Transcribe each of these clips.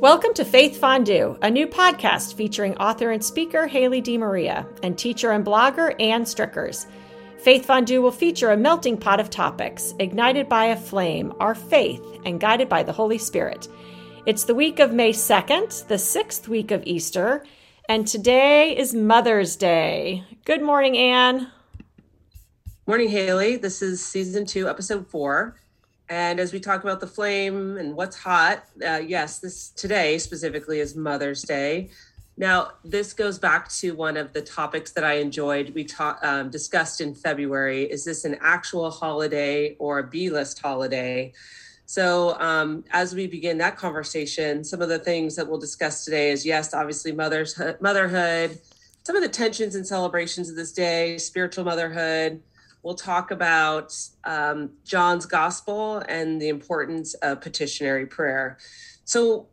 Welcome to Faith Fondue, a new podcast featuring author and speaker Haley DeMaria and teacher and blogger Ann Strickers. Faith Fondue will feature a melting pot of topics, ignited by a flame, our faith, and guided by the Holy Spirit. It's the week of May 2nd, the sixth week of Easter, and today is Mother's Day. Good morning, Ann. Morning, Haley. This is season two, episode four. And as we talk about the flame and what's hot, uh, yes, this today specifically is Mother's Day. Now, this goes back to one of the topics that I enjoyed. We talk, um, discussed in February. Is this an actual holiday or a B list holiday? So, um, as we begin that conversation, some of the things that we'll discuss today is yes, obviously, mother's motherhood, some of the tensions and celebrations of this day, spiritual motherhood, We'll talk about um, John's gospel and the importance of petitionary prayer. So,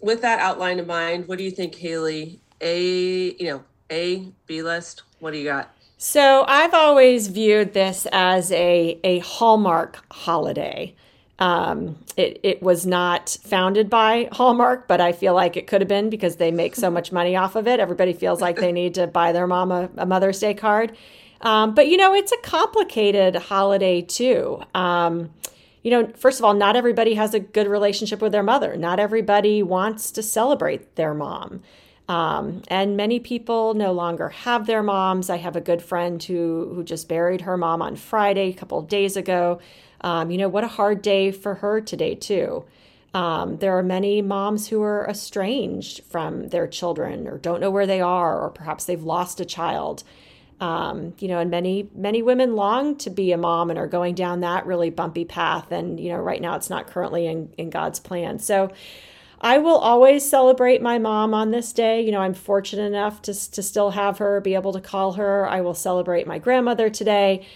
with that outline in mind, what do you think, Haley? A, you know, A, B list? What do you got? So, I've always viewed this as a, a Hallmark holiday. Um, it, it was not founded by Hallmark, but I feel like it could have been because they make so much money off of it. Everybody feels like they need to buy their mom a, a Mother's Day card. Um, but you know, it's a complicated holiday too. Um, you know, first of all, not everybody has a good relationship with their mother. Not everybody wants to celebrate their mom. Um, and many people no longer have their moms. I have a good friend who who just buried her mom on Friday, a couple of days ago. Um, you know, what a hard day for her today too. Um, there are many moms who are estranged from their children or don't know where they are, or perhaps they've lost a child. Um, you know, and many many women long to be a mom and are going down that really bumpy path. And you know, right now it's not currently in, in God's plan. So I will always celebrate my mom on this day. You know, I'm fortunate enough to to still have her, be able to call her. I will celebrate my grandmother today.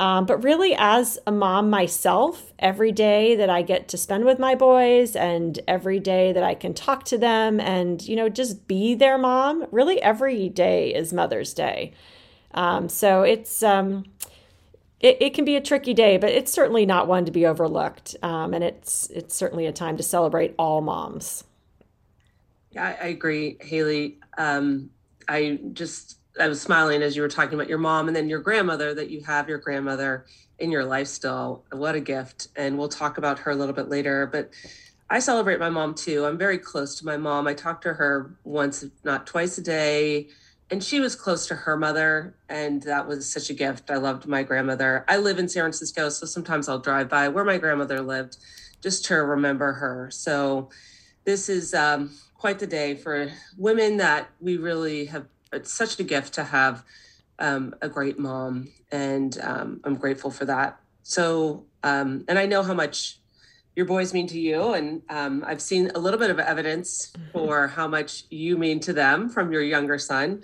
Um, but really, as a mom myself, every day that I get to spend with my boys and every day that I can talk to them and, you know, just be their mom, really every day is Mother's Day. Um, so it's um, it, it, can be a tricky day, but it's certainly not one to be overlooked. Um, and it's it's certainly a time to celebrate all moms. Yeah, I, I agree, Haley. Um, I just I was smiling as you were talking about your mom and then your grandmother that you have your grandmother in your life still. What a gift! And we'll talk about her a little bit later, but. I celebrate my mom too. I'm very close to my mom. I talk to her once, if not twice a day and she was close to her mother and that was such a gift. I loved my grandmother. I live in san francisco so sometimes i'll drive by where my grandmother lived just to remember her. So this is um, quite the day for women that we really have it's such a gift to have um, a great mom. And um, i'm grateful for that. So um, and i know how much your boys mean to you? And um, i've seen a little bit of evidence mm-hmm. for how much you mean to them from your younger son.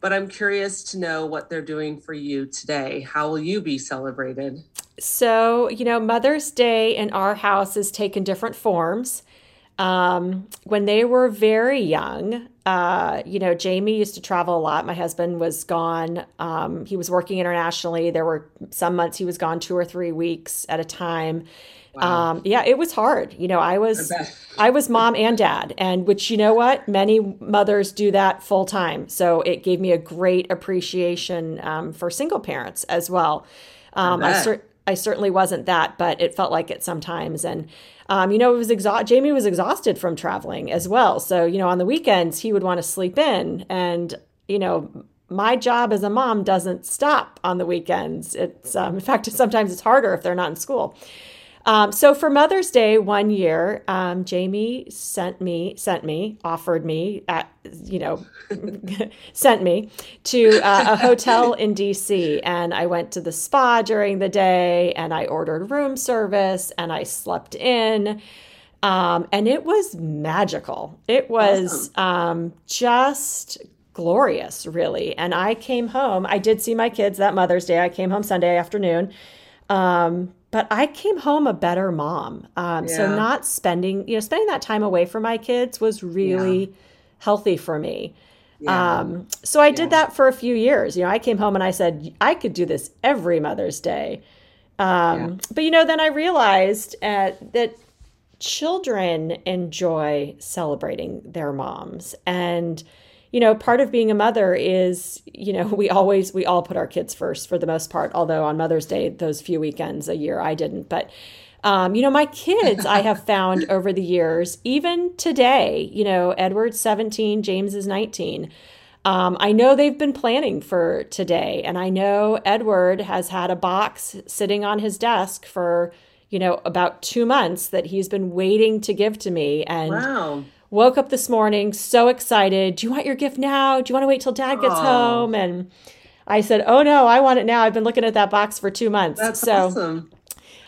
But i'm curious to know what they're doing for you today. How will you be celebrated? So you know mother's day in our house has taken different forms. Um, when they were very young uh, you know jamie used to travel a lot. My husband was gone. Um, he was working internationally. There were some months he was gone two or three weeks at a time Wow. Um, yeah, it was hard. You know, I was I, I was mom and dad, and which you know what, many mothers do that full time. So it gave me a great appreciation um, for single parents as well. Um, I, I, cer- I certainly wasn't that, but it felt like it sometimes. And um, you know, it was exhaust. Jamie was exhausted from traveling as well. So you know, on the weekends he would want to sleep in, and you know, my job as a mom doesn't stop on the weekends. It's um, in fact, sometimes it's harder if they're not in school. Um, so for Mother's Day one year, um, Jamie sent me, sent me, offered me, at, you know, sent me to uh, a hotel in DC, and I went to the spa during the day, and I ordered room service, and I slept in. Um, and it was magical. It was awesome. um, just glorious, really. And I came home. I did see my kids that Mother's Day. I came home Sunday afternoon. Um, but I came home a better mom. Um, yeah. So not spending, you know, spending that time away from my kids was really yeah. healthy for me. Yeah. Um, so I did that for a few years. You know, I came home and I said I could do this every Mother's Day. Um, but you know, then I realized uh, that children enjoy celebrating their moms and you know part of being a mother is you know we always we all put our kids first for the most part although on mother's day those few weekends a year i didn't but um, you know my kids i have found over the years even today you know edward's 17 james is 19 um, I know they've been planning for today, and I know Edward has had a box sitting on his desk for, you know, about two months that he's been waiting to give to me. And wow. Woke up this morning so excited. Do you want your gift now? Do you want to wait till dad gets home? And I said, Oh no, I want it now. I've been looking at that box for two months. That's so, awesome.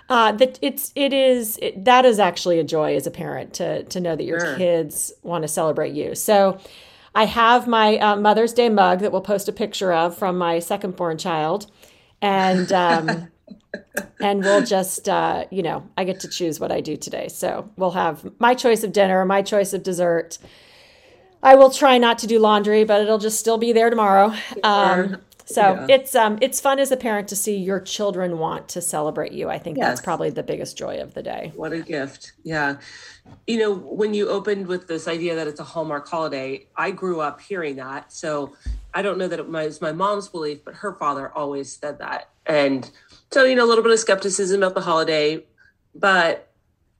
Uh, that it's it is it, that is actually a joy as a parent to to know that your sure. kids want to celebrate you. So I have my uh, Mother's Day mug that we'll post a picture of from my second born child, and um, and we'll just uh, you know I get to choose what I do today. So we'll have my choice of dinner, my choice of dessert. I will try not to do laundry, but it'll just still be there tomorrow. Um, so yeah. it's um it's fun as a parent to see your children want to celebrate you. I think yes. that's probably the biggest joy of the day. What a gift. Yeah. You know, when you opened with this idea that it's a Hallmark holiday, I grew up hearing that. So I don't know that it was my mom's belief, but her father always said that. And so, you know, a little bit of skepticism about the holiday, but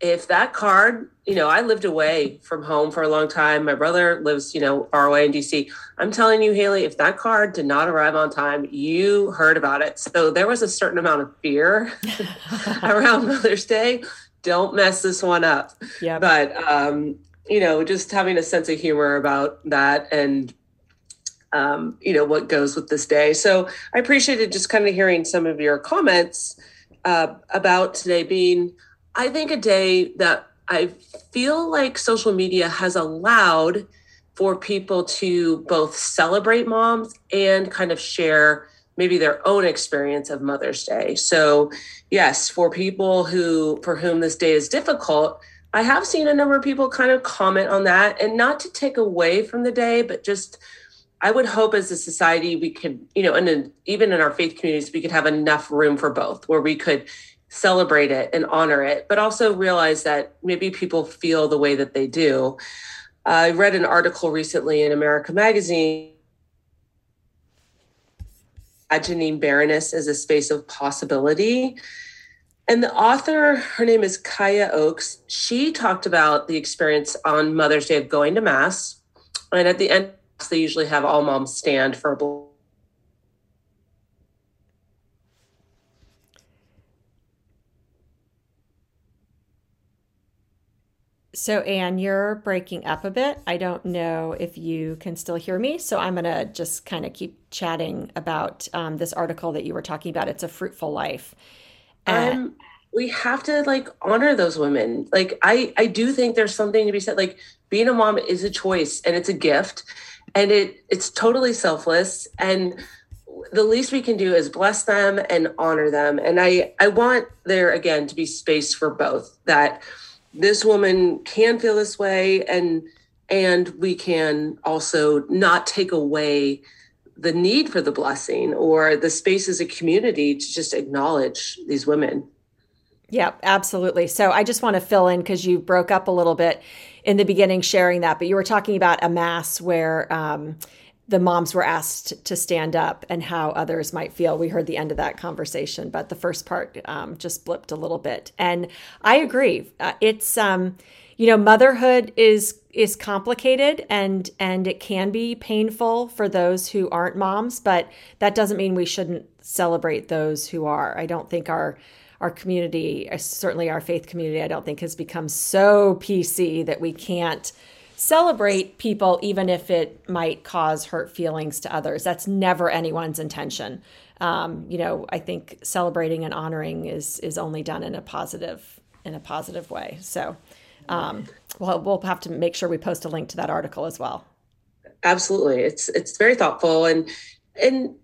if that card, you know, I lived away from home for a long time. My brother lives, you know, far away in DC. I'm telling you, Haley, if that card did not arrive on time, you heard about it. So there was a certain amount of fear around Mother's Day. Don't mess this one up. Yeah. But um, you know, just having a sense of humor about that and um, you know, what goes with this day. So I appreciated just kind of hearing some of your comments uh, about today being I think a day that I feel like social media has allowed for people to both celebrate moms and kind of share maybe their own experience of Mother's Day. So, yes, for people who for whom this day is difficult, I have seen a number of people kind of comment on that and not to take away from the day, but just I would hope as a society we could, you know, and even in our faith communities, we could have enough room for both where we could celebrate it and honor it, but also realize that maybe people feel the way that they do. I read an article recently in America Magazine imagining barrenness as a space of possibility. And the author, her name is Kaya Oakes, she talked about the experience on Mother's Day of going to Mass. And at the end, they usually have all moms stand for a So, Anne, you're breaking up a bit. I don't know if you can still hear me. So, I'm going to just kind of keep chatting about um, this article that you were talking about. It's a fruitful life. um, we have to like honor those women. Like, I, I do think there's something to be said. Like, being a mom is a choice and it's a gift and it it's totally selfless. And the least we can do is bless them and honor them. And I, I want there again to be space for both that this woman can feel this way and and we can also not take away the need for the blessing or the space as a community to just acknowledge these women yeah absolutely so i just want to fill in because you broke up a little bit in the beginning sharing that but you were talking about a mass where um, the moms were asked to stand up and how others might feel. We heard the end of that conversation, but the first part um, just blipped a little bit. And I agree. Uh, it's um, you know, motherhood is is complicated and and it can be painful for those who aren't moms, but that doesn't mean we shouldn't celebrate those who are. I don't think our our community, uh, certainly our faith community, I don't think has become so PC that we can't celebrate people even if it might cause hurt feelings to others. That's never anyone's intention. Um, you know, I think celebrating and honoring is is only done in a positive in a positive way. So, um, we'll we'll have to make sure we post a link to that article as well. Absolutely, it's it's very thoughtful and and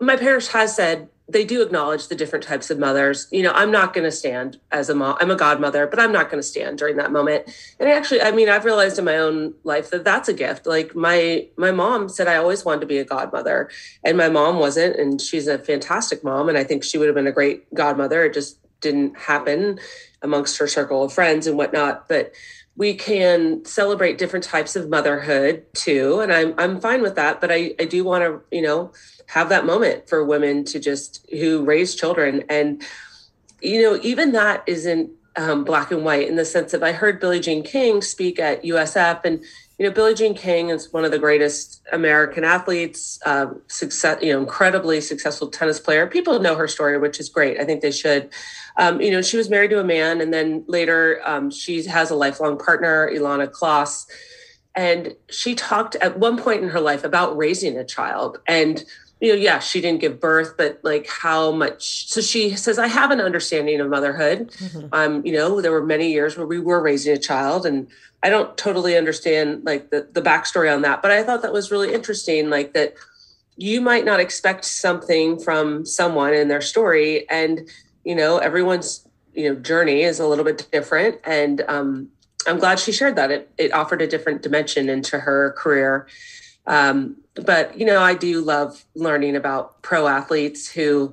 my parish has said they do acknowledge the different types of mothers. You know, I'm not going to stand as a mom. I'm a godmother, but I'm not going to stand during that moment. And actually, I mean, I've realized in my own life that that's a gift. Like my my mom said, I always wanted to be a godmother, and my mom wasn't, and she's a fantastic mom, and I think she would have been a great godmother. It just didn't happen. amongst her circle of friends and whatnot. But we can celebrate different types of motherhood too. And I'm, I'm fine with that. But I, I do want to, you know, have that moment for women to just who raise children. And, you know, even that isn't um, black and white in the sense of I heard Billie Jean King speak at USF, and you know, Billie Jean King is one of the greatest American athletes, um, success, you know, incredibly successful tennis player. People know her story, which is great. I think they should. Um, you know, she was married to a man, and then later um, she has a lifelong partner, Ilana Kloss, and she talked at one point in her life about raising a child and you know, yeah, she didn't give birth, but like how much. So she says, I have an understanding of motherhood. Mm-hmm. Um, you know, there were many years where we were raising a child, and I don't totally understand like the the backstory on that, but I thought that was really interesting. Like that, you might not expect something from someone in their story, and you know, everyone's you know journey is a little bit different, and um, I'm glad she shared that. It it offered a different dimension into her career. Um, but you know i do love learning about pro athletes who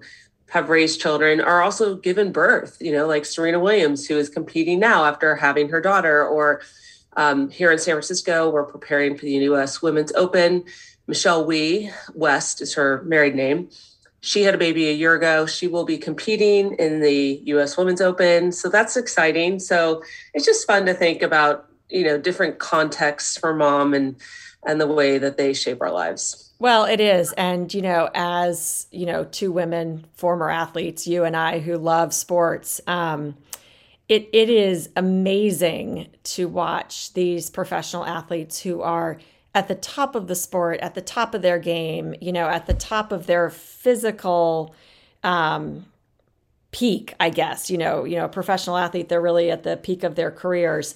have raised children are also given birth you know like serena williams who is competing now after having her daughter or um, here in san francisco we're preparing for the us women's open. Michelle wie west is her married name. She had a baby a year ago. She will be competing in the us women's open. So that's exciting. So it's just fun to think about you know different contexts for mom and and the way that they shape our lives. Well, it is. And, you know, as, you know, two women, former athletes, you and I who love sports, um, it, it is amazing to watch these professional athletes who are at the top of the sport, at the top of their game, you know, at the top of their physical um, peak, I guess, you know, you know, a professional athlete, they're really at the peak of their careers.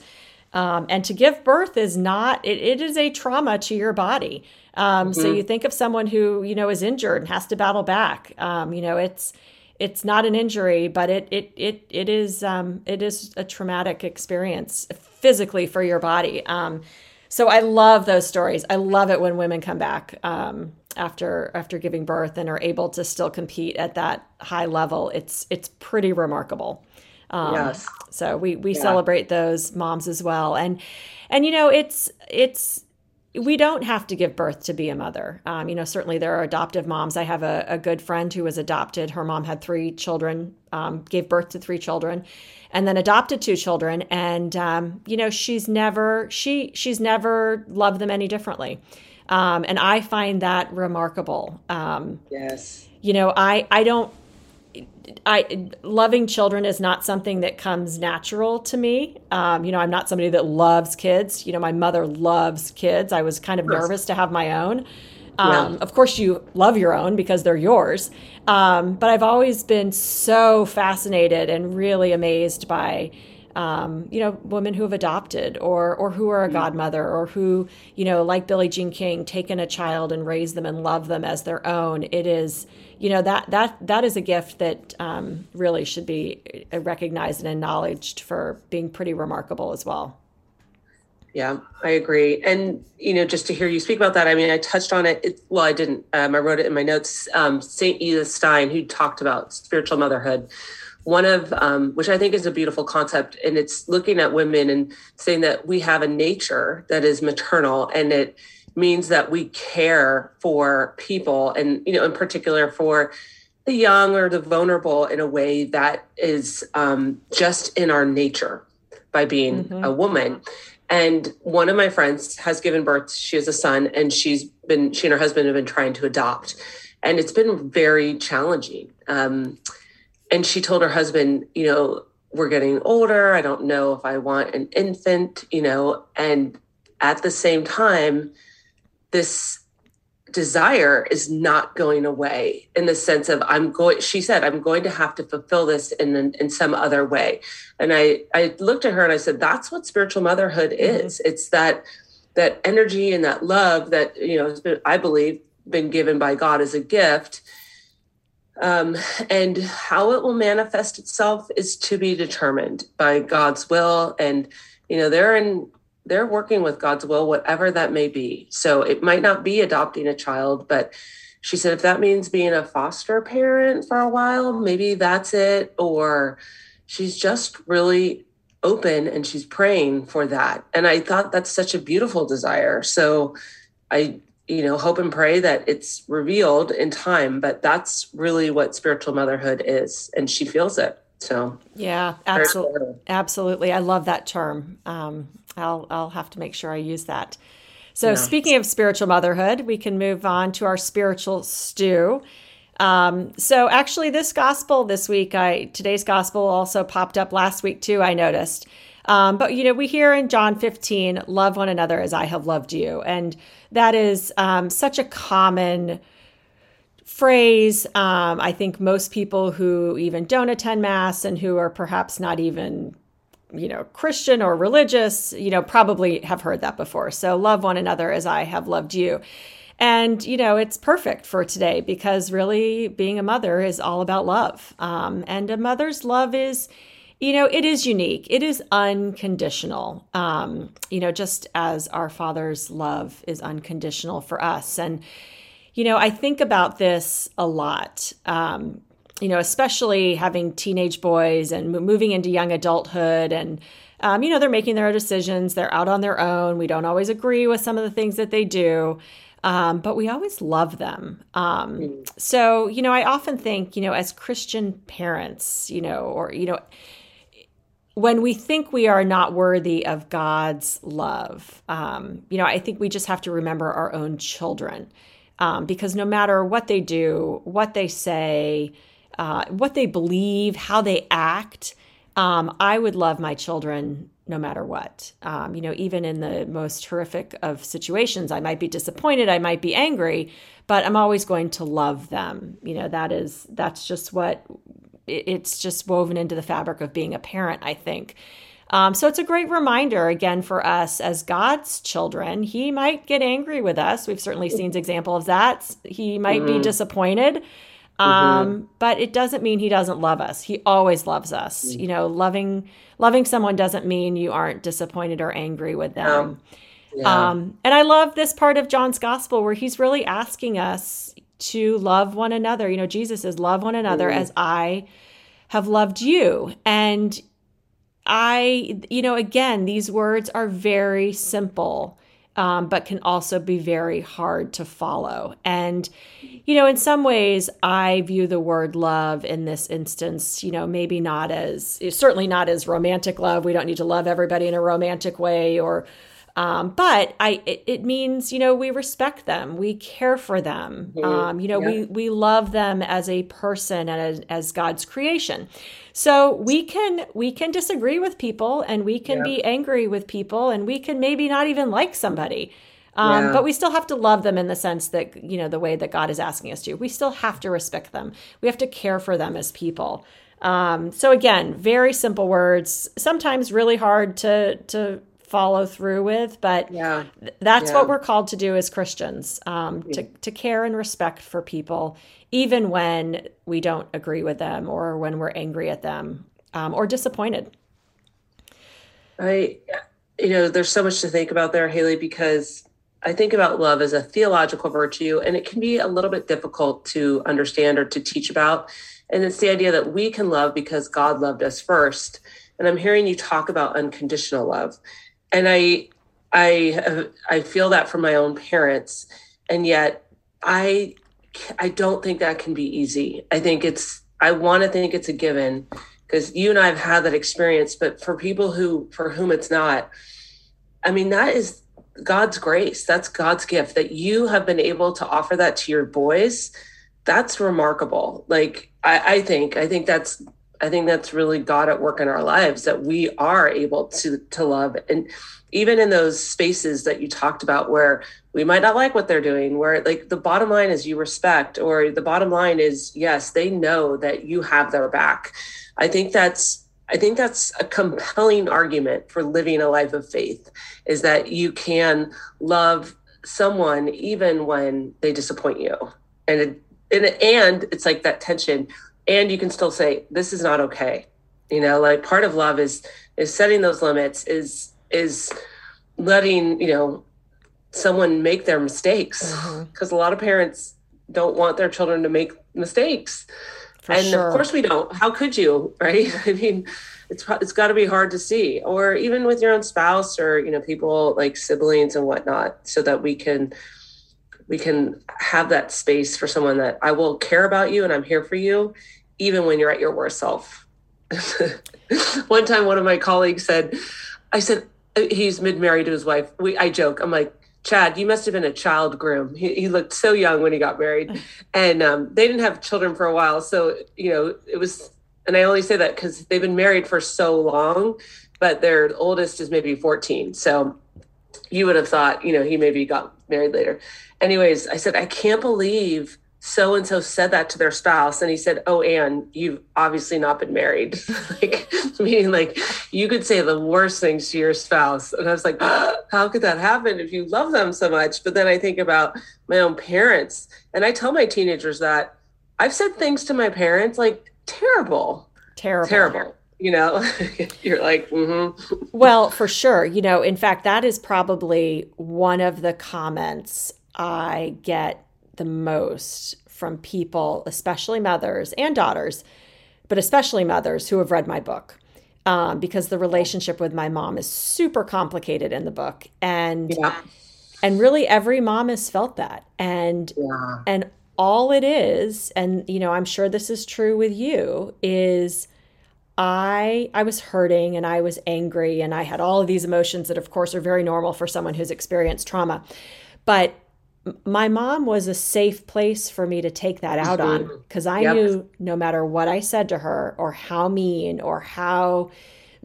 Um, and to give birth is not, it, it is a trauma to your body. Um, mm-hmm. So you think of someone who, you know, is injured and has to battle back. Um, you know, it's, it's not an injury, but it, it, it, it is, um, it is a traumatic experience physically for your body. Um, so I love those stories. I love it when women come back um, after after giving birth and are able to still compete at that high level. It's it's pretty remarkable. Um, yes. So we we yeah. celebrate those moms as well, and and you know it's it's we don't have to give birth to be a mother. Um, you know, certainly there are adoptive moms. I have a, a, good friend who was adopted. Her mom had three children, um, gave birth to three children, and then adopted two children. And um, you know, she's never she she's never loved them any differently. Um, and I find that remarkable. Um, yes. You know, I I don't I loving children is not something that comes natural to me. Um, you know, I'm not somebody that loves kids. You know, my mother loves kids. I was kind of nervous to have my own. Um, yeah. Of course, you love your own because they're yours. Um, but I've always been so fascinated and really amazed by, um, you know, women who have adopted or or who are a mm. godmother or who, you know, like Billie Jean King, taken a child and raised them and love them as their own. It is you know that that that is a gift that um, really should be recognized and acknowledged for being pretty remarkable as well. Yeah, I agree. And you know, just to hear you speak about that, I mean, I touched on it. it well, I didn't. Um, I wrote it in my notes. Um, Saint Edith Stein, who talked about spiritual motherhood, one of um, which I think is a beautiful concept, and it's looking at women and saying that we have a nature that is maternal, and it means that we care for people and you know in particular for the young or the vulnerable in a way that is um, just in our nature by being mm-hmm. a woman. And one of my friends has given birth she has a son and she's been she and her husband have been trying to adopt. And it's been very challenging. Um, and she told her husband you know we're getting older. I don't know if i want an infant you know and at the same time this desire is not going away in the sense of i'm going she said i'm going to have to fulfill this in in some other way and i i looked at her and i said that's what spiritual motherhood mm-hmm. is mm-hmm. it's that that energy and that love that you know been, i believe been given by god as a gift um, and how it will manifest itself is to be determined by god's will and you know they're in they're working with God's will, whatever that may be. So it might not be adopting a child, but she said if that means being a foster parent for a while, maybe that's it. Or, she's just really open and she's praying for that. And I thought that's such a beautiful desire. So I, you know, hope and pray that it's revealed in time, but that's really what spiritual motherhood is. And she feels it. So yeah, absolutely. Absolutely. I love that term. Um, I'll, I'll have to make sure I use that. So, speaking of spiritual motherhood, we can move on to our spiritual stew. Um, so, actually, this gospel this week, I today's gospel also popped up last week too. I noticed, um, but you know, we hear in John 15, "Love one another as I have loved you," and that is um, such a common phrase. Um, I think most people who even don't attend mass and who are perhaps not even you know, Christian or religious, you know, probably have heard that before. So love one another as I have loved you. And, you know, it's perfect for today because really being a mother is all about love. Um, and a mother's love is, you know, it is unique, it is unconditional, um, you know, just as our Father's love is unconditional for us. And, you know, I think about this a lot. Um, you know, especially having teenage boys and moving into young adulthood and um, you know, they're making their own decisions. They're out on their own. We don't always agree with some of the things that they do, um, but we always love them. Um, mm. so, you know, I often think, you know, as Christian parents, you know, or, you know, when we think we are not worthy of God's love, um, you know, I think we just have to remember our own children um, because no matter what they do, what they say, uh, what they believe, how they act. Um, I would love my children no matter what. Um, you know, even in the most horrific of situations, I might be disappointed, I might be angry, but I'm always going to love them. You know, that is that's just what it's just woven into the fabric of being a parent. I think. Um, so it's a great reminder again for us as God's children. He might get angry with us. We've certainly seen examples of that. He might mm-hmm. be disappointed. Mm-hmm. Um, mm-hmm. but it doesn't mean he doesn't love us. He always loves us. Mm-hmm. You know, loving loving someone doesn't mean you aren't disappointed or angry with them. Yeah. Um, and I love this part of John's gospel where he's really asking us to love one another. You know, Jesus says, Love one another mm-hmm. as I have loved you. And I, you know, again, these words are very simple um, but can also be very hard to follow. And, you know, in some ways, I view the word love in this instance, you know, maybe not as, certainly not as romantic love. We don't need to love everybody in a romantic way or, um, but I, it, it, means, you know, we respect them, we care for them, mm-hmm. um, you know, yeah. we, we love them as a person and as, as God's creation. So we can we can disagree with people and we can yeah. be angry with people and we can maybe not even like somebody. Um, yeah. But we still have to love them in the sense that, you know, the way that God is asking us to. We still have to respect them. We have to care for them as people. Um, so again, very simple words, sometimes really hard to to follow through with, but yeah. that's yeah. what we're called to do as Christians, um, to, to care and respect for people, even when we don't agree with them or when we're angry at them um, or disappointed. I, you know, there's so much to think about there, Haley, because I think about love as a theological virtue, and it can be a little bit difficult to understand or to teach about. And it's the idea that we can love because God loved us first. And I'm hearing you talk about unconditional love. And I, I, I feel that from my own parents. And yet I I don't think that can be easy. I think it's, I want to think it's a given because you and I have had that experience, but for people who, for whom it's not, I mean, that is God's grace. That's God's gift that you have been able to offer that to your boys. That's remarkable. Like, I, I think, I think that's, I think that's really God at work in our lives that we are able to, to love. And even in those spaces that you talked about where we might not like what they're doing where like the bottom line is you respect or the bottom line is yes they know that you have their back i think that's i think that's a compelling argument for living a life of faith is that you can love someone even when they disappoint you and it, and, and it's like that tension and you can still say this is not okay you know like part of love is is setting those limits is is letting you know someone make their mistakes because mm-hmm. a lot of parents don't want their children to make mistakes For and sure. of course we don't. How could you, right? I mean, it's it's got to be hard to see, or even with your own spouse, or you know, people like siblings and whatnot, so that we can we can have that space for someone that I will care about you and I'm here for you, even when you're at your worst self. one time, one of my colleagues said, I said, he's mid married to his wife. We, I joke, I'm like, Chad, you must have been a child groom. He, he looked so young when he got married. And um, they didn't have children for a while. So, you know, it was, and I only say that because they've been married for so long, but their oldest is maybe 14. So you would have thought, you know, he maybe got married later. Anyways, I said, I can't believe so and so said that to their spouse. And he said oh anne you've obviously not been married. Like meaning like you could say the worst things to your spouse. And i was like oh, how could that happen if you love them so much? But then i think about my own parents. And i tell my teenagers that i've said things to my parents like terrible. Terrible. Terrible you know you're like mm-hmm. well for sure you know in fact that is probably one of the comments i get the most from people, especially mothers and daughters, but especially mothers who have read my book. Um, because the relationship with my mom is super complicated in the book. And yeah. and really every mom has felt that. And yeah. and all it is, and you know, I'm sure this is true with you, is I I was hurting and I was angry and I had all of these emotions that of course are very normal for someone who's experienced trauma. But my mom was a safe place for me to take that out on because I yep. knew no matter what I said to her or how mean or how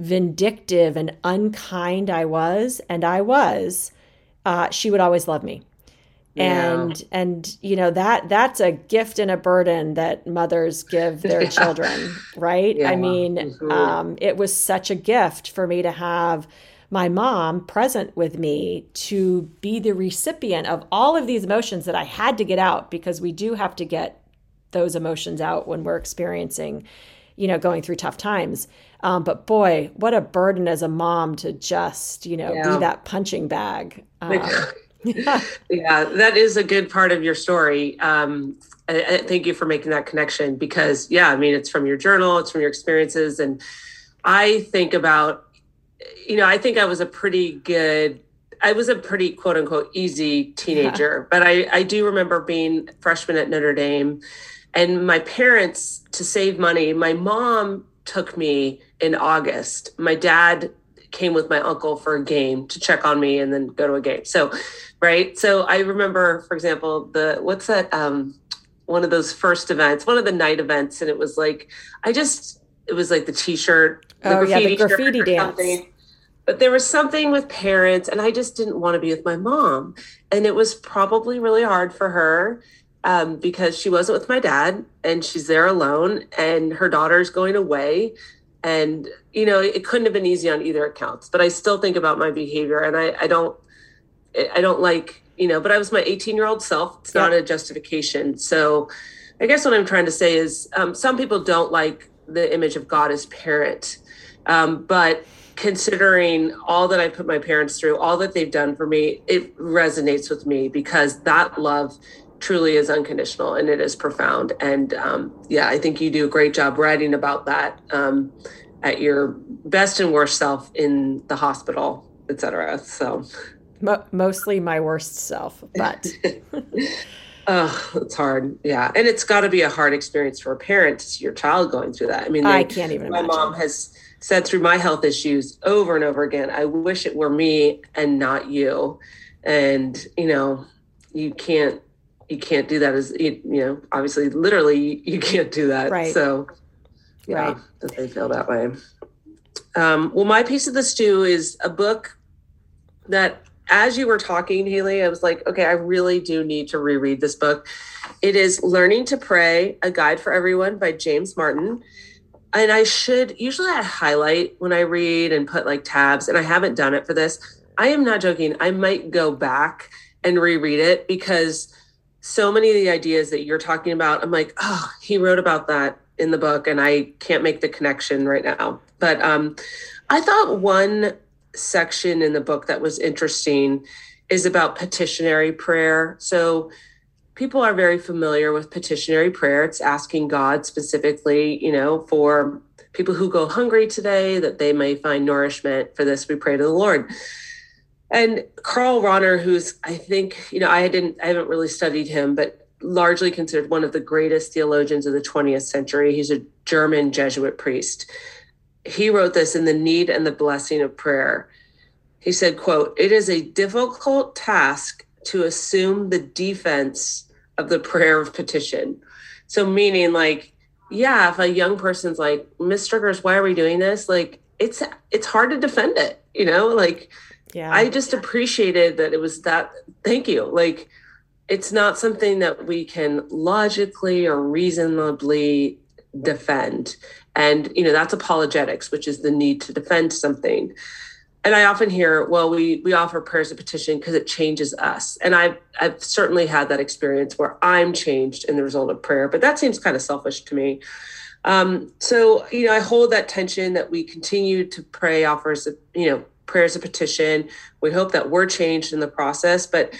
vindictive and unkind I was, and I was, uh, she would always love me. Yeah. And and you know that that's a gift and a burden that mothers give their children, right? Yeah. I mean, um, it was such a gift for me to have my mom present with me to be the recipient of all of these emotions that I had to get out because we do have to get those emotions out when we're experiencing, you know, going through tough times. Um, but boy, what a burden as a mom to just, you know, yeah. be that punching bag. Um, yeah. yeah, that is a good part of your story. Um, thank you for making that connection because, yeah, I mean, it's from your journal, it's from your experiences. And I think about you know, I think I was a pretty good I was a pretty quote unquote easy teenager, yeah. but I, I do remember being freshman at Notre Dame and my parents to save money, my mom took me in August. My dad came with my uncle for a game to check on me and then go to a game. So, right. So I remember, for example, the what's that um one of those first events, one of the night events, and it was like I just it was like the t-shirt, the oh, graffiti, yeah, the graffiti dance. Something but there was something with parents and i just didn't want to be with my mom and it was probably really hard for her um, because she wasn't with my dad and she's there alone and her daughter's going away and you know it couldn't have been easy on either accounts but i still think about my behavior and i, I don't i don't like you know but i was my 18 year old self. It's yeah. not a justification. So i guess what i'm trying to say is um, some people don't like the image of god as parent. Um, but considering all that I put my parents through, all that they've done for me, it resonates with me because that love truly is unconditional and it is profound. And um, yeah, I think you do a great job writing about that um, at your best and worst self in the hospital, etc. So mostly my worst self, but. Oh, it's hard. Yeah. And it's got to be a hard experience for a parent to see your child going through that. I mean, they, I can't even my imagine. mom has said through my health issues over and over again, I wish it were me and not you. And, you know, you can't you can't do that as you, know obviously literally you, you can't do that right so yeah right. that they feel that way um, well my piece of the stew is a book that as you were talking haley i was like okay i really do need to reread this book it is learning to pray a guide for everyone by james martin and I should usually I highlight when I read and put like tabs, and I haven't done it for this. I am not joking. I might go back and reread it because so many of the ideas that you're talking about, I'm like, oh, he wrote about that in the book, and I can't make the connection right now. But um, I thought one section in the book that was interesting is about petitionary prayer. So people are very familiar with petitionary prayer. It's asking God specifically, you know, for people who go hungry today that they may find nourishment. For this, we pray to the Lord. And Karl Rahner, who's I think, you know, I didn't I haven't really studied him, but largely considered one of the greatest theologians of the 20th century. He's a German Jesuit priest. He wrote this in The Need and the Blessing of Prayer. He said, quote, it is a difficult task to assume the defense of the prayer of petition. So meaning like, yeah, if a young person's like, Miss Strickers, why are we doing this? Like it's it's hard to defend it, you know, like yeah. I just appreciated that it was that thank you. Like it's not something that we can logically or reasonably defend. And you know, that's apologetics, which is the need to defend something and I often hear, well, we we offer prayers of petition because it changes us. And I've I've certainly had that experience where I'm changed in the result of prayer, but that seems kind of selfish to me. Um, so you know, I hold that tension that we continue to pray offers, you know, prayers of petition. We hope that we're changed in the process. But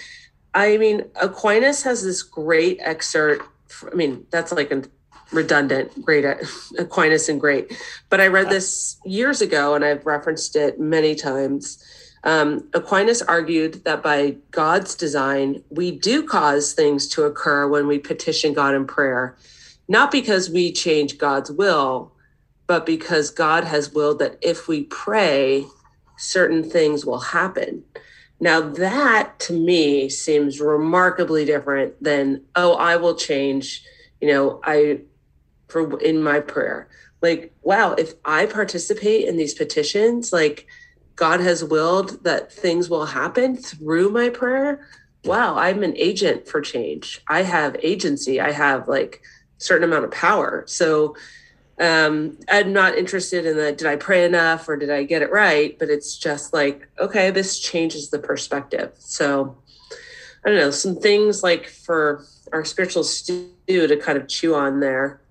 I mean, Aquinas has this great excerpt. I mean, that's like a redundant, great Aquinas and great. But I read this years ago and I've referenced it many times. Um, Aquinas argued that by God's design, we do cause things to occur when we petition God in prayer, not because we change God's will, but because God has willed that if we pray, certain things will happen. Now, that to me seems remarkably different than, oh, I will change. You know, I for in my prayer. Like, wow, if I participate in these petitions, like God has willed that things will happen through my prayer. Wow, I'm an agent for change. I have agency. I have like certain amount of power. So um, I'm not interested in the did I pray enough or did I get it right? But it's just like, okay, this changes the perspective. So I don't know, some things like for our spiritual stew to kind of chew on there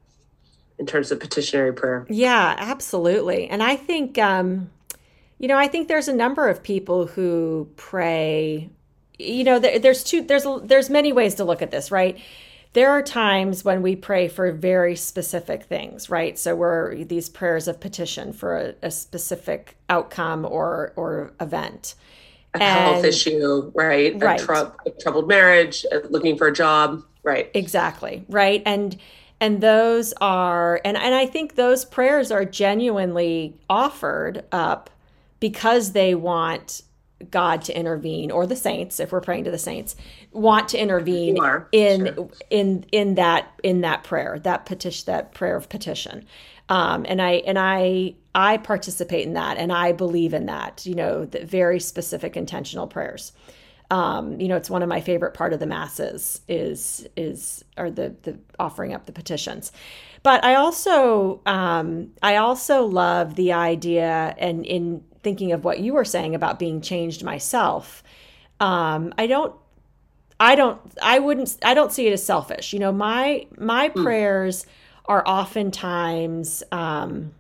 in terms of petitionary prayer. Yeah, absolutely. And I think, um, you know, I think there's a number of people who pray. You know, there, there's two. There's there's many ways to look at this, right? There are times when we pray for very specific things, right? So we're these prayers of petition for a, a specific outcome or or event. A and, health issue, right? Right. A, a troubled marriage, uh, looking for a job, right? Exactly, right. And and those are and, and i think those prayers are genuinely offered up because they want god to intervene or the saints if we're praying to the saints want to intervene in sure. in in that in that prayer that petition that prayer of petition um, and i and i i participate in that and i believe in that you know the very specific intentional prayers um, you know, it's one of my favorite part of the masses is is or the the offering up the petitions. But I also um, I also love the idea and in thinking of what you were saying about being changed myself. Um, I don't I don't I wouldn't I don't see it as selfish. You know, my my mm. prayers are oftentimes um,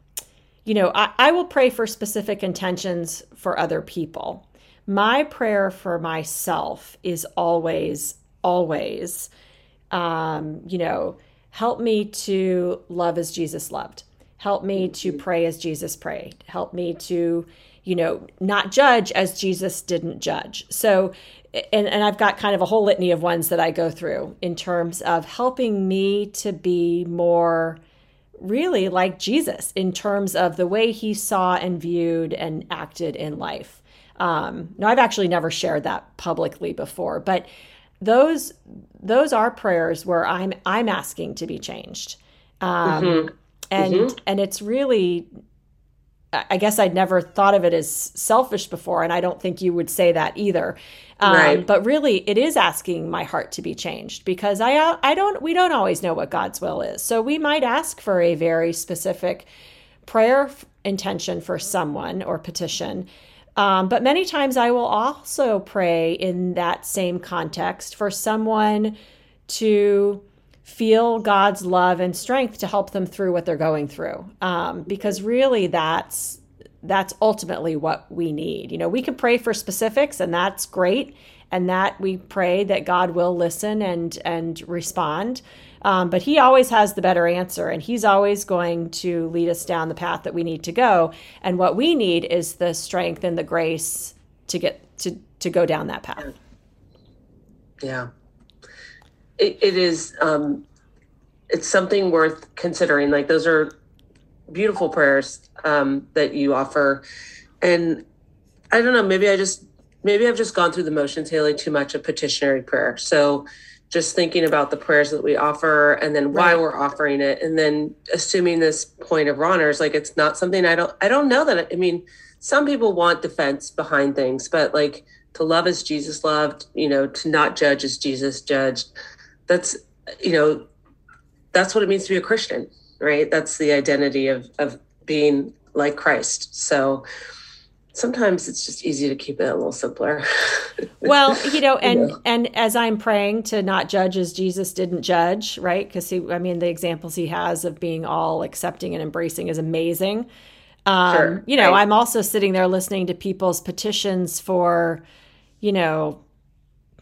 you know, I, I will pray for specific intentions for other people my prayer for myself is always, always, um, you know, help me to love as Jesus loved. Help me to mm-hmm. pray as Jesus prayed. Help me to, you know, not judge as Jesus didn't judge. So, and, and I've got kind of a whole litany of ones that I go through in terms of helping me to be more really like Jesus in terms of the way he saw and viewed and acted in life. Um, no, I've actually never shared that publicly before, but those those are prayers where I'm I'm asking to be changed, um, mm-hmm. and mm-hmm. and it's really. I guess I'd never thought of it as selfish before, and I don't think you would say that either. Um, right. But really, it is asking my heart to be changed because I I don't we don't always know what God's will is. So we might ask for a very specific prayer intention for someone or petition, um, but many times I will also pray in that same context for someone to feel God's love and strength to help them through what they're going through. Um, because really, that's that's ultimately what we need. You know, we can pray for specifics and that's great and that we pray that God will listen and and respond. Um, but he always has the better answer, and he's always going to lead us down the path that we need to go. And what we need is the strength and the grace to get to to go down that path. Yeah, it, it is. Um, it's something worth considering. Like those are beautiful prayers um, that you offer, and I don't know. Maybe I just maybe I've just gone through the motions, Haley, too much of petitionary prayer. So just thinking about the prayers that we offer and then why right. we're offering it and then assuming this point of honors like it's not something i don't i don't know that i mean some people want defense behind things but like to love as jesus loved you know to not judge as jesus judged that's you know that's what it means to be a christian right that's the identity of of being like christ so sometimes it's just easy to keep it a little simpler. well, you know, and and as I'm praying to not judge as Jesus didn't judge, right? Because he, I mean, the examples he has of being all accepting and embracing is amazing. Um, sure, you know, right. I'm also sitting there listening to people's petitions for, you know,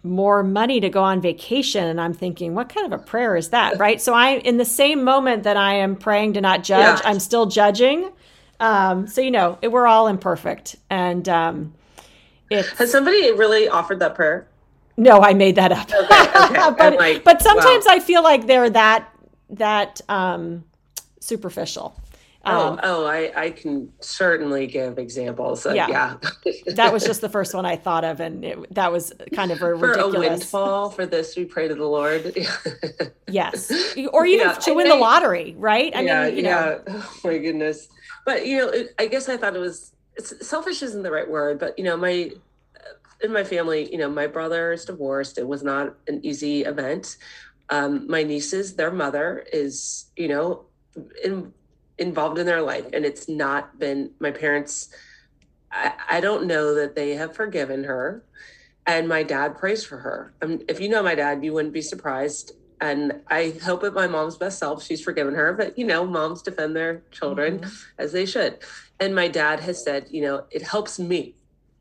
more money to go on vacation and i'm thinking what kind of a prayer is that right so i in the same moment that i am praying to not judge yeah. i'm still judging um, so you know, it, we're all imperfect, and um, has somebody really offered that prayer? No, I made that up. Okay, okay. but like, but sometimes wow. I feel like they're that that um, superficial. Oh, um, oh, I, I can certainly give examples. Of, yeah, yeah. that was just the first one I thought of, and it, that was kind of a for ridiculous a windfall. For this, we pray to the Lord. yes, or even yeah, to win the lottery, right? I yeah, mean, you know. yeah. Oh my goodness but you know, it, I guess I thought it was selfish isn't the right word, but you know, my in my family, you know, my brother is divorced. It was not an easy event. Um, my nieces, their mother is, you know, in, involved in their life, and it's not been my parents. I, I don't know that they have forgiven her, and my dad prays for her. Um, if you know my dad, you wouldn't be surprised and I hope at my mom's best self she's forgiven her. But you know, moms defend their children mm-hmm. as they should. And my dad has said, you know, it helps me.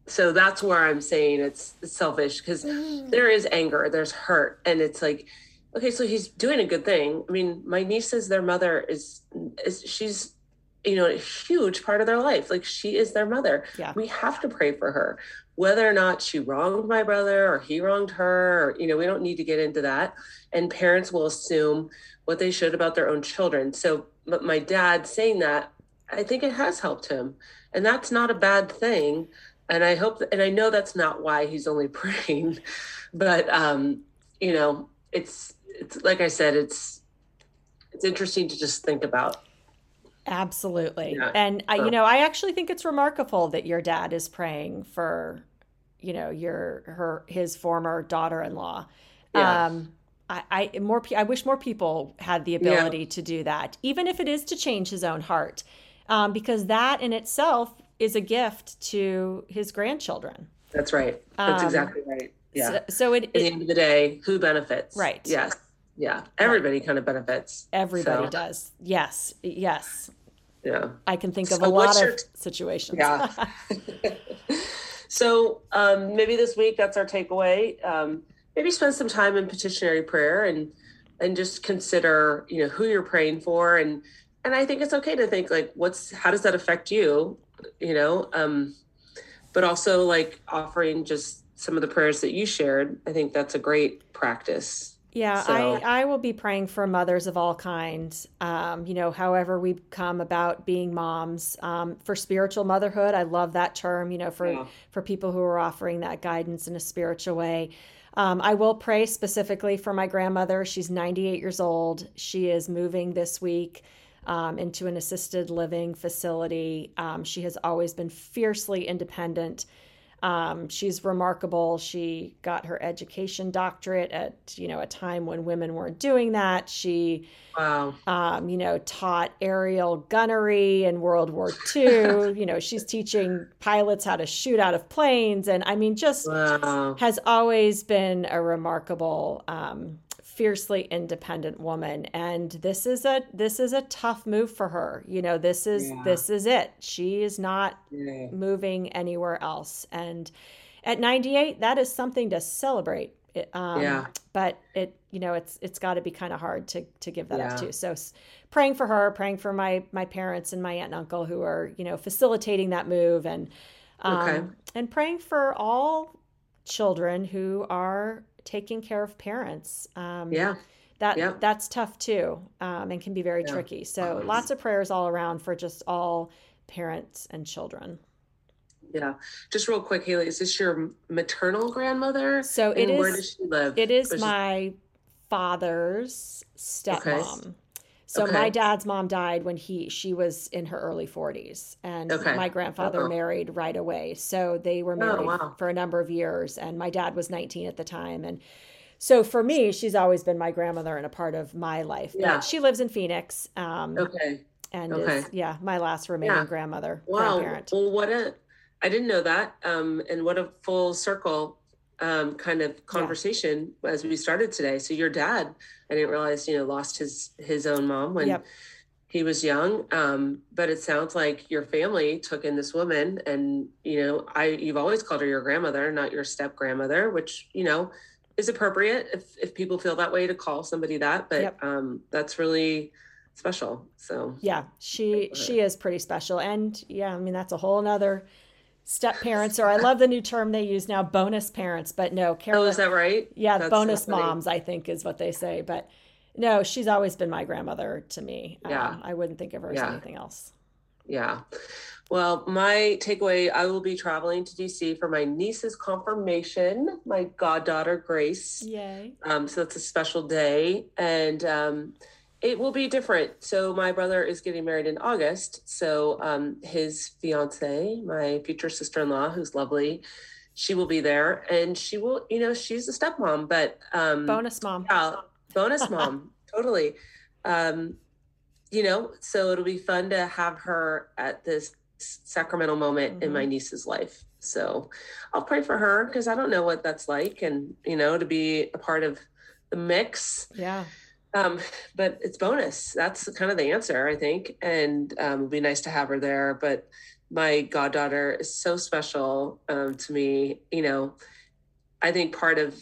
So that's where I'm saying it's, it's selfish because mm. there is anger, there's hurt, and it's like, okay, so he's doing a good thing. I mean, my niece says their mother is is she's you know a huge part of their life. Like she is their mother. Yeah. We have to pray for her whether or not she wronged my brother or he wronged her, or, you know, we don't need to get into that. And parents will assume what they should about their own children. So, but my dad saying that, I think it has helped him. And that's not a bad thing. And I hope, that, and I know that's not why he's only praying, but, um, you know, it's, it's like I said, it's, it's interesting to just think about. Absolutely. Yeah. And I, you know, I actually think it's remarkable that your dad is praying for, you know, your her his former daughter-in-law. Yeah. Um I, I more I wish more people had the ability yeah. to do that, even if it is to change his own heart, um, because that in itself is a gift to his grandchildren. That's right. That's um, exactly right. Yeah. So, so it, at the end of the day, who benefits? Right. Yes. Yeah. Everybody right. kind of benefits. Everybody so. does. Yes. Yes yeah i can think of so a lot of situations yeah so um, maybe this week that's our takeaway um, maybe spend some time in petitionary prayer and and just consider you know who you're praying for and and i think it's okay to think like what's how does that affect you you know um but also like offering just some of the prayers that you shared i think that's a great practice yeah, so. I, I will be praying for mothers of all kinds. Um, you know, however we come about being moms. Um, for spiritual motherhood, I love that term. You know, for yeah. for people who are offering that guidance in a spiritual way. Um, I will pray specifically for my grandmother. She's 98 years old. She is moving this week um, into an assisted living facility. Um, she has always been fiercely independent. Um, she's remarkable. She got her education doctorate at you know a time when women weren't doing that. She, wow. um, you know, taught aerial gunnery in World War II. you know, she's teaching pilots how to shoot out of planes, and I mean, just wow. has always been a remarkable um, fiercely independent woman and this is a this is a tough move for her you know this is yeah. this is it she is not yeah. moving anywhere else and at 98 that is something to celebrate um, yeah. but it you know it's it's got to be kind of hard to to give that yeah. up too so praying for her praying for my my parents and my aunt and uncle who are you know facilitating that move and um, okay. and praying for all children who are taking care of parents. Um, yeah. That yep. that's tough too, um, and can be very yeah. tricky. So lots of prayers all around for just all parents and children. Yeah. Just real quick, Haley, is this your maternal grandmother? So it is. Where does she live? It is my father's stepmom. Okay. So okay. my dad's mom died when he she was in her early 40s and okay. my grandfather Uh-oh. married right away. So they were oh, married oh, wow. for a number of years and my dad was 19 at the time and so for me she's always been my grandmother and a part of my life. Yeah. But she lives in Phoenix. Um, okay. And okay. is yeah, my last remaining yeah. grandmother, wow. grandparent. Well, what a I didn't know that. Um, and what a full circle um, kind of conversation yeah. as we started today. So your dad, I didn't realize, you know, lost his his own mom when yep. he was young. Um, but it sounds like your family took in this woman, and you know, I you've always called her your grandmother, not your step grandmother, which you know is appropriate if if people feel that way to call somebody that. But yep. um, that's really special. So yeah, she she is pretty special, and yeah, I mean that's a whole nother step parents, or I love the new term they use now, bonus parents. But no, Carol. Oh, is that right? Yeah, That's bonus so moms, I think, is what they say. But no, she's always been my grandmother to me. Yeah, um, I wouldn't think of her yeah. as anything else. Yeah. Well, my takeaway I will be traveling to DC for my niece's confirmation, my goddaughter Grace. Yay. Um, so it's a special day. And um, it will be different. So my brother is getting married in August. So um, his fiance, my future sister-in-law, who's lovely, she will be there, and she will, you know, she's a stepmom, but um, bonus mom. Yeah, bonus mom, totally. Um, you know, so it'll be fun to have her at this sacramental moment mm-hmm. in my mm-hmm. niece's life. So I'll pray for her because I don't know what that's like, and you know, to be a part of the mix. Yeah um, but it's bonus. That's kind of the answer, I think. And um, it'd be nice to have her there. But my goddaughter is so special um, to me. You know, I think part of,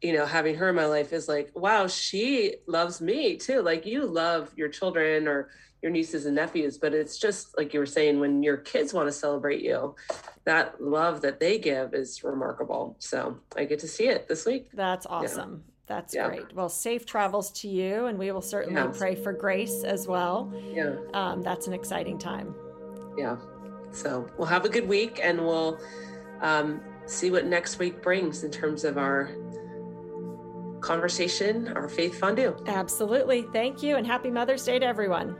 you know, having her in my life is like, wow, she loves me too. Like you love your children or your nieces and nephews, but it's just like you were saying, when your kids want to celebrate you, that love that they give is remarkable. So I get to see it this week. That's awesome. That's yeah. great. Well, safe travels to you, and we will certainly yeah. pray for grace as well. Yeah. Um, that's an exciting time. Yeah. So we'll have a good week and we'll um, see what next week brings in terms of our conversation, our faith fondue. Absolutely. Thank you, and happy Mother's Day to everyone.